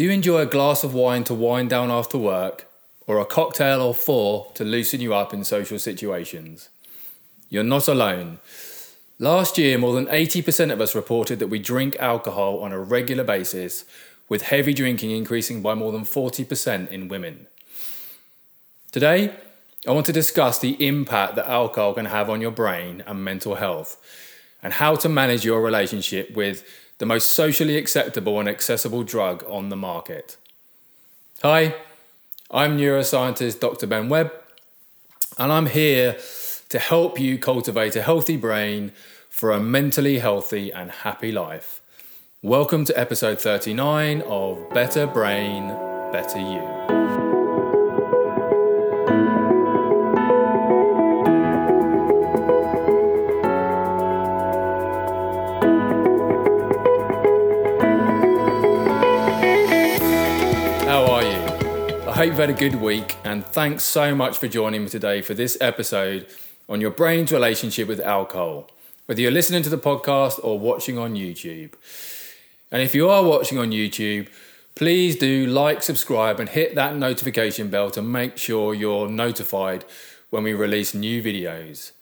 Do you enjoy a glass of wine to wind down after work, or a cocktail or four to loosen you up in social situations? You're not alone. Last year, more than 80% of us reported that we drink alcohol on a regular basis, with heavy drinking increasing by more than 40% in women. Today, I want to discuss the impact that alcohol can have on your brain and mental health, and how to manage your relationship with the most socially acceptable and accessible drug on the market. Hi, I'm neuroscientist Dr. Ben Webb, and I'm here to help you cultivate a healthy brain for a mentally healthy and happy life. Welcome to episode 39 of Better Brain, Better You. Hope you've had a good week, and thanks so much for joining me today for this episode on your brain's relationship with alcohol, whether you're listening to the podcast or watching on YouTube. And if you are watching on YouTube, please do like, subscribe, and hit that notification bell to make sure you're notified when we release new videos.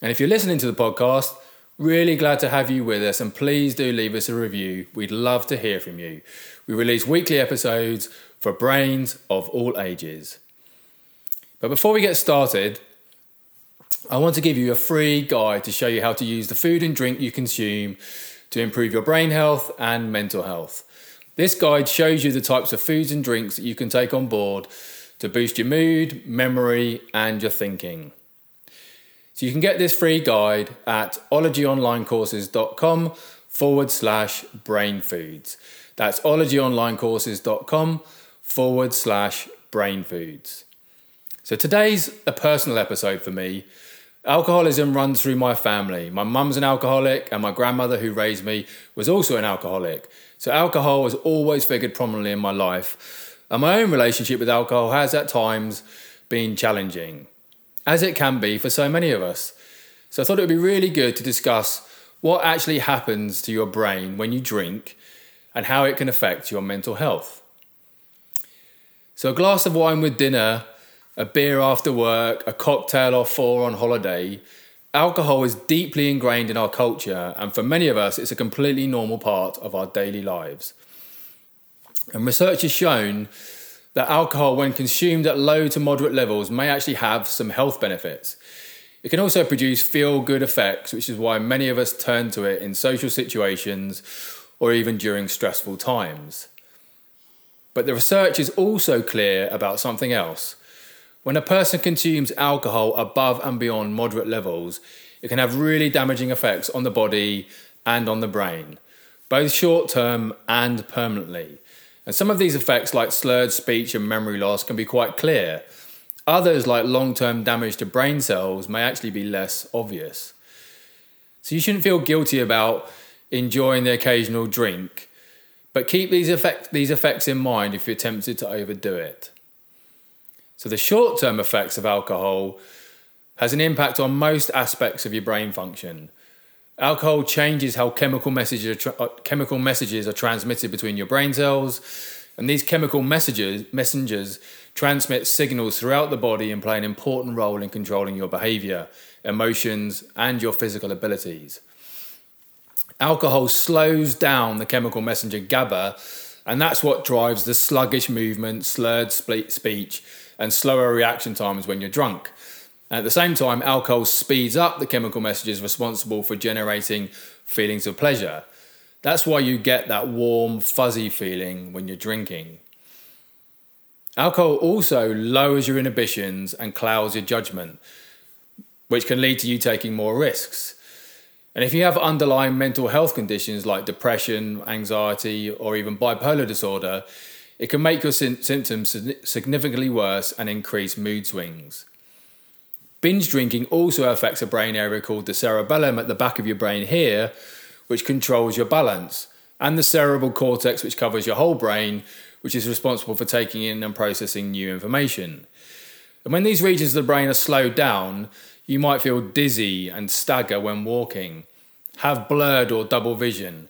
And if you're listening to the podcast, really glad to have you with us, and please do leave us a review. We'd love to hear from you. We release weekly episodes for brains of all ages. But before we get started, I want to give you a free guide to show you how to use the food and drink you consume to improve your brain health and mental health. This guide shows you the types of foods and drinks that you can take on board to boost your mood, memory, and your thinking. So you can get this free guide at ologyonlinecourses.com forward slash brain foods. That's ologyonlinecourses.com forward slash brain foods. So today's a personal episode for me. Alcoholism runs through my family. My mum's an alcoholic, and my grandmother, who raised me, was also an alcoholic. So alcohol has always figured prominently in my life. And my own relationship with alcohol has at times been challenging, as it can be for so many of us. So I thought it would be really good to discuss what actually happens to your brain when you drink and how it can affect your mental health. So a glass of wine with dinner, a beer after work, a cocktail or four on holiday, alcohol is deeply ingrained in our culture, and for many of us, it's a completely normal part of our daily lives. And research has shown that alcohol, when consumed at low to moderate levels, may actually have some health benefits. It can also produce feel good effects, which is why many of us turn to it in social situations or even during stressful times. But the research is also clear about something else. When a person consumes alcohol above and beyond moderate levels, it can have really damaging effects on the body and on the brain, both short term and permanently. And some of these effects, like slurred speech and memory loss, can be quite clear. Others, like long term damage to brain cells, may actually be less obvious. So you shouldn't feel guilty about enjoying the occasional drink but keep these, effect, these effects in mind if you're tempted to overdo it. So, the short term effects of alcohol has an impact on most aspects of your brain function. Alcohol changes how chemical messages, are tra- uh, chemical messages are transmitted between your brain cells, and these chemical messages, messengers transmit signals throughout the body and play an important role in controlling your behavior, emotions, and your physical abilities alcohol slows down the chemical messenger GABA, and that's what drives the sluggish movement, slurred speech, and slower reaction times when you're drunk. At the same time, alcohol speeds up the chemical messages responsible for generating feelings of pleasure. That's why you get that warm, fuzzy feeling when you're drinking. Alcohol also lowers your inhibitions and clouds your judgment, which can lead to you taking more risks. And if you have underlying mental health conditions like depression, anxiety, or even bipolar disorder, it can make your sy- symptoms significantly worse and increase mood swings. Binge drinking also affects a brain area called the cerebellum at the back of your brain here, which controls your balance, and the cerebral cortex, which covers your whole brain, which is responsible for taking in and processing new information. And when these regions of the brain are slowed down, you might feel dizzy and stagger when walking, have blurred or double vision.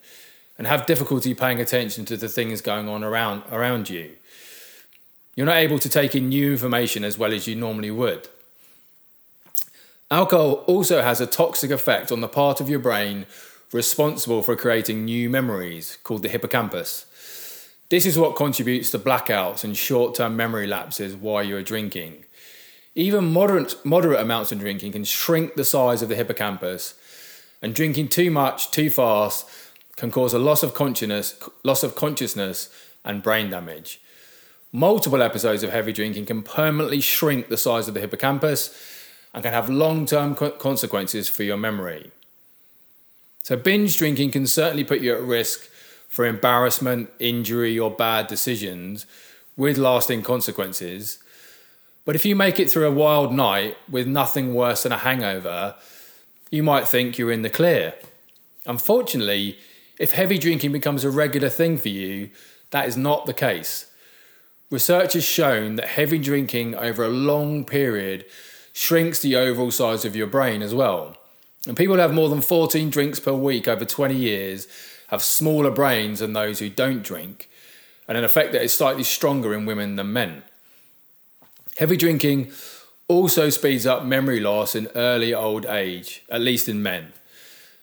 and have difficulty paying attention to the things going on around, around you. You're not able to take in new information as well as you normally would. Alcohol also has a toxic effect on the part of your brain responsible for creating new memories, called the hippocampus. This is what contributes to blackouts and short term memory lapses while you are drinking. Even moderate, moderate amounts of drinking can shrink the size of the hippocampus, and drinking too much too fast can cause a loss of consciousness, loss of consciousness and brain damage. Multiple episodes of heavy drinking can permanently shrink the size of the hippocampus and can have long term consequences for your memory. So, binge drinking can certainly put you at risk for embarrassment, injury, or bad decisions with lasting consequences. But if you make it through a wild night with nothing worse than a hangover, you might think you're in the clear. Unfortunately, if heavy drinking becomes a regular thing for you, that is not the case. Research has shown that heavy drinking over a long period shrinks the overall size of your brain as well. And people who have more than 14 drinks per week over 20 years have smaller brains than those who don't drink, and an effect that is slightly stronger in women than men. Heavy drinking also speeds up memory loss in early old age, at least in men.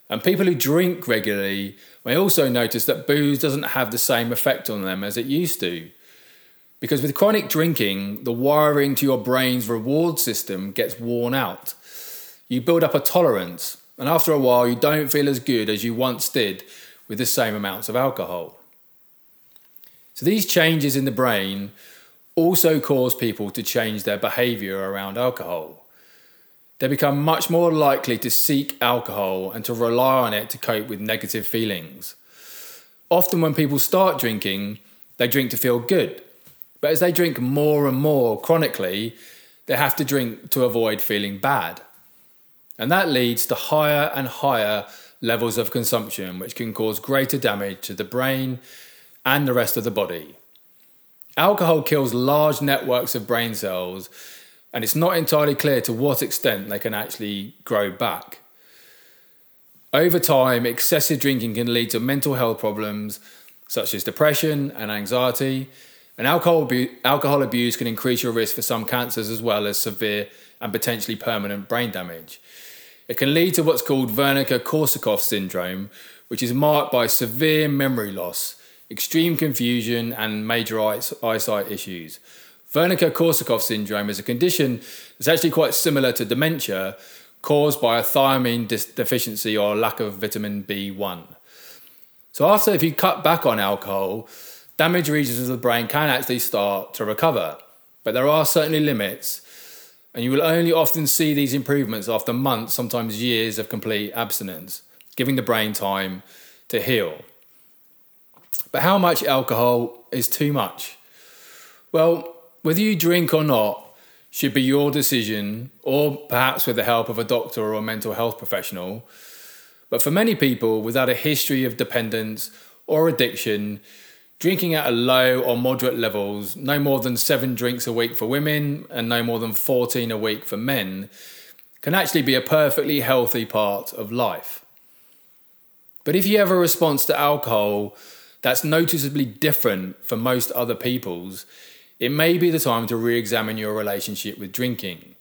And people who drink regularly may also notice that booze doesn't have the same effect on them as it used to. Because with chronic drinking, the wiring to your brain's reward system gets worn out. You build up a tolerance, and after a while, you don't feel as good as you once did with the same amounts of alcohol. So, these changes in the brain also cause people to change their behavior around alcohol. They become much more likely to seek alcohol and to rely on it to cope with negative feelings. Often, when people start drinking, they drink to feel good but as they drink more and more chronically, they have to drink to avoid feeling bad. And that leads to higher and higher levels of consumption, which can cause greater damage to the brain and the rest of the body. Alcohol kills large networks of brain cells, and it's not entirely clear to what extent they can actually grow back. Over time, excessive drinking can lead to mental health problems such as depression and anxiety, and alcohol, abu- alcohol abuse can increase your risk for some cancers as well as severe and potentially permanent brain damage. It can lead to what's called Wernicke Korsakoff syndrome, which is marked by severe memory loss, extreme confusion, and major eyesight issues. Wernicke Korsakoff syndrome is a condition that's actually quite similar to dementia caused by a thiamine deficiency or lack of vitamin B1. So, after if you cut back on alcohol, damaged regions of the brain can actually start to recover. But there are certainly limits, and you will only often see these improvements after months, sometimes years of complete abstinence, giving the brain time to heal. But how much alcohol is too much? Well, whether you drink or not should be your decision, or perhaps with the help of a doctor or a mental health professional. But for many people without a history of dependence or addiction, Drinking at a low or moderate levels, no more than seven drinks a week for women and no more than 14 a week for men, can actually be a perfectly healthy part of life. But if you have a response to alcohol that's noticeably different from most other people's, it may be the time to re examine your relationship with drinking.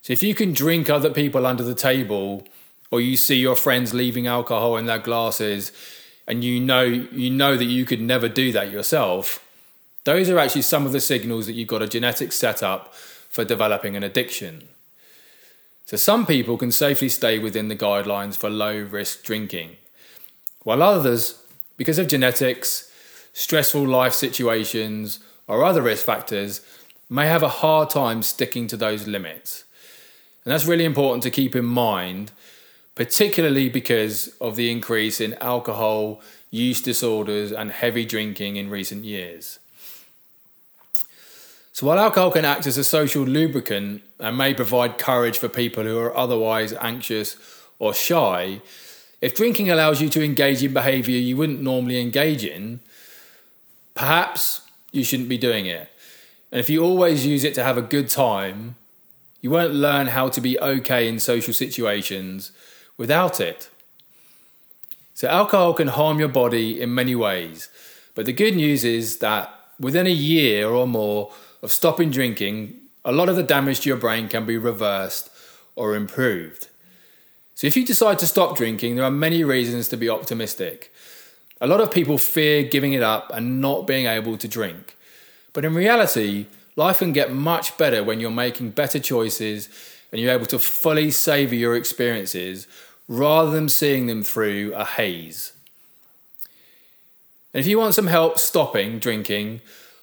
So if you can drink other people under the table, or you see your friends leaving alcohol in their glasses and you know you know that you could never do that yourself, those are actually some of the signals that you've got a genetic setup for developing an addiction. So some people can safely stay within the guidelines for low risk drinking, while others, because of genetics, stressful life situations, or other risk factors, may have a hard time sticking to those limits. And that's really important to keep in mind particularly because of the increase in alcohol use disorders and heavy drinking in recent years. So, while alcohol can act as a social lubricant and may provide courage for people who are otherwise anxious or shy, if drinking allows you to engage in behaviour you wouldn't normally engage in, perhaps you shouldn't be doing it. And if you always use it to have a good time, you won't learn how to be okay in social situations without it. So, alcohol can harm your body in many ways, but the good news is that within a year or more of stopping drinking, a lot of the damage to your brain can be reversed or improved. So, if you decide to stop drinking, there are many reasons to be optimistic. A lot of people fear giving it up and not being able to drink. But in reality, life can get much better when you're making better choices and you're able to fully savor your experiences rather than seeing them through a haze. And if you want some help stopping drinking,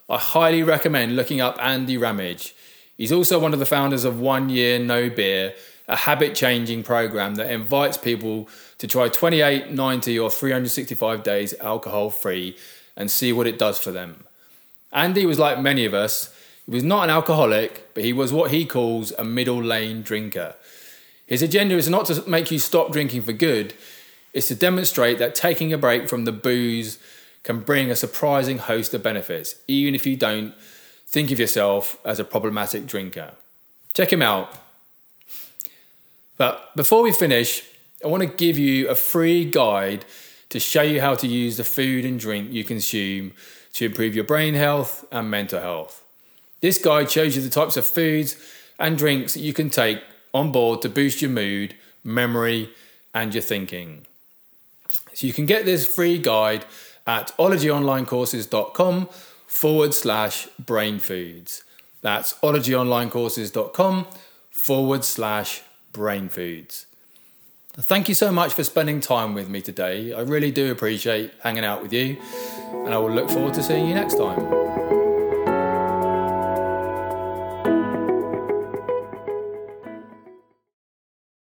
I highly recommend looking up Andy Ramage. He's also one of the founders of One Year No Beer, a habit changing program that invites people to try 28, 90, or 365 days alcohol free and see what it does for them. Andy was like many of us, he was not an alcoholic, but he was what he calls a middle lane drinker. His agenda is not to make you stop drinking for good, it's to demonstrate that taking a break from the booze can bring a surprising host of benefits, even if you don't think of yourself as a problematic drinker. Check him out. But before we finish, I want to give you a free guide to show you how to use the food and drink you consume to improve your brain health and mental health. This guide shows you the types of foods and drinks that you can take on board to boost your mood, memory, and your thinking. So you can get this free guide at ologyonlinecourses.com forward slash brain foods. That's ologyonlinecourses.com forward slash brain foods. Thank you so much for spending time with me today. I really do appreciate hanging out with you, and I will look forward to seeing you next time.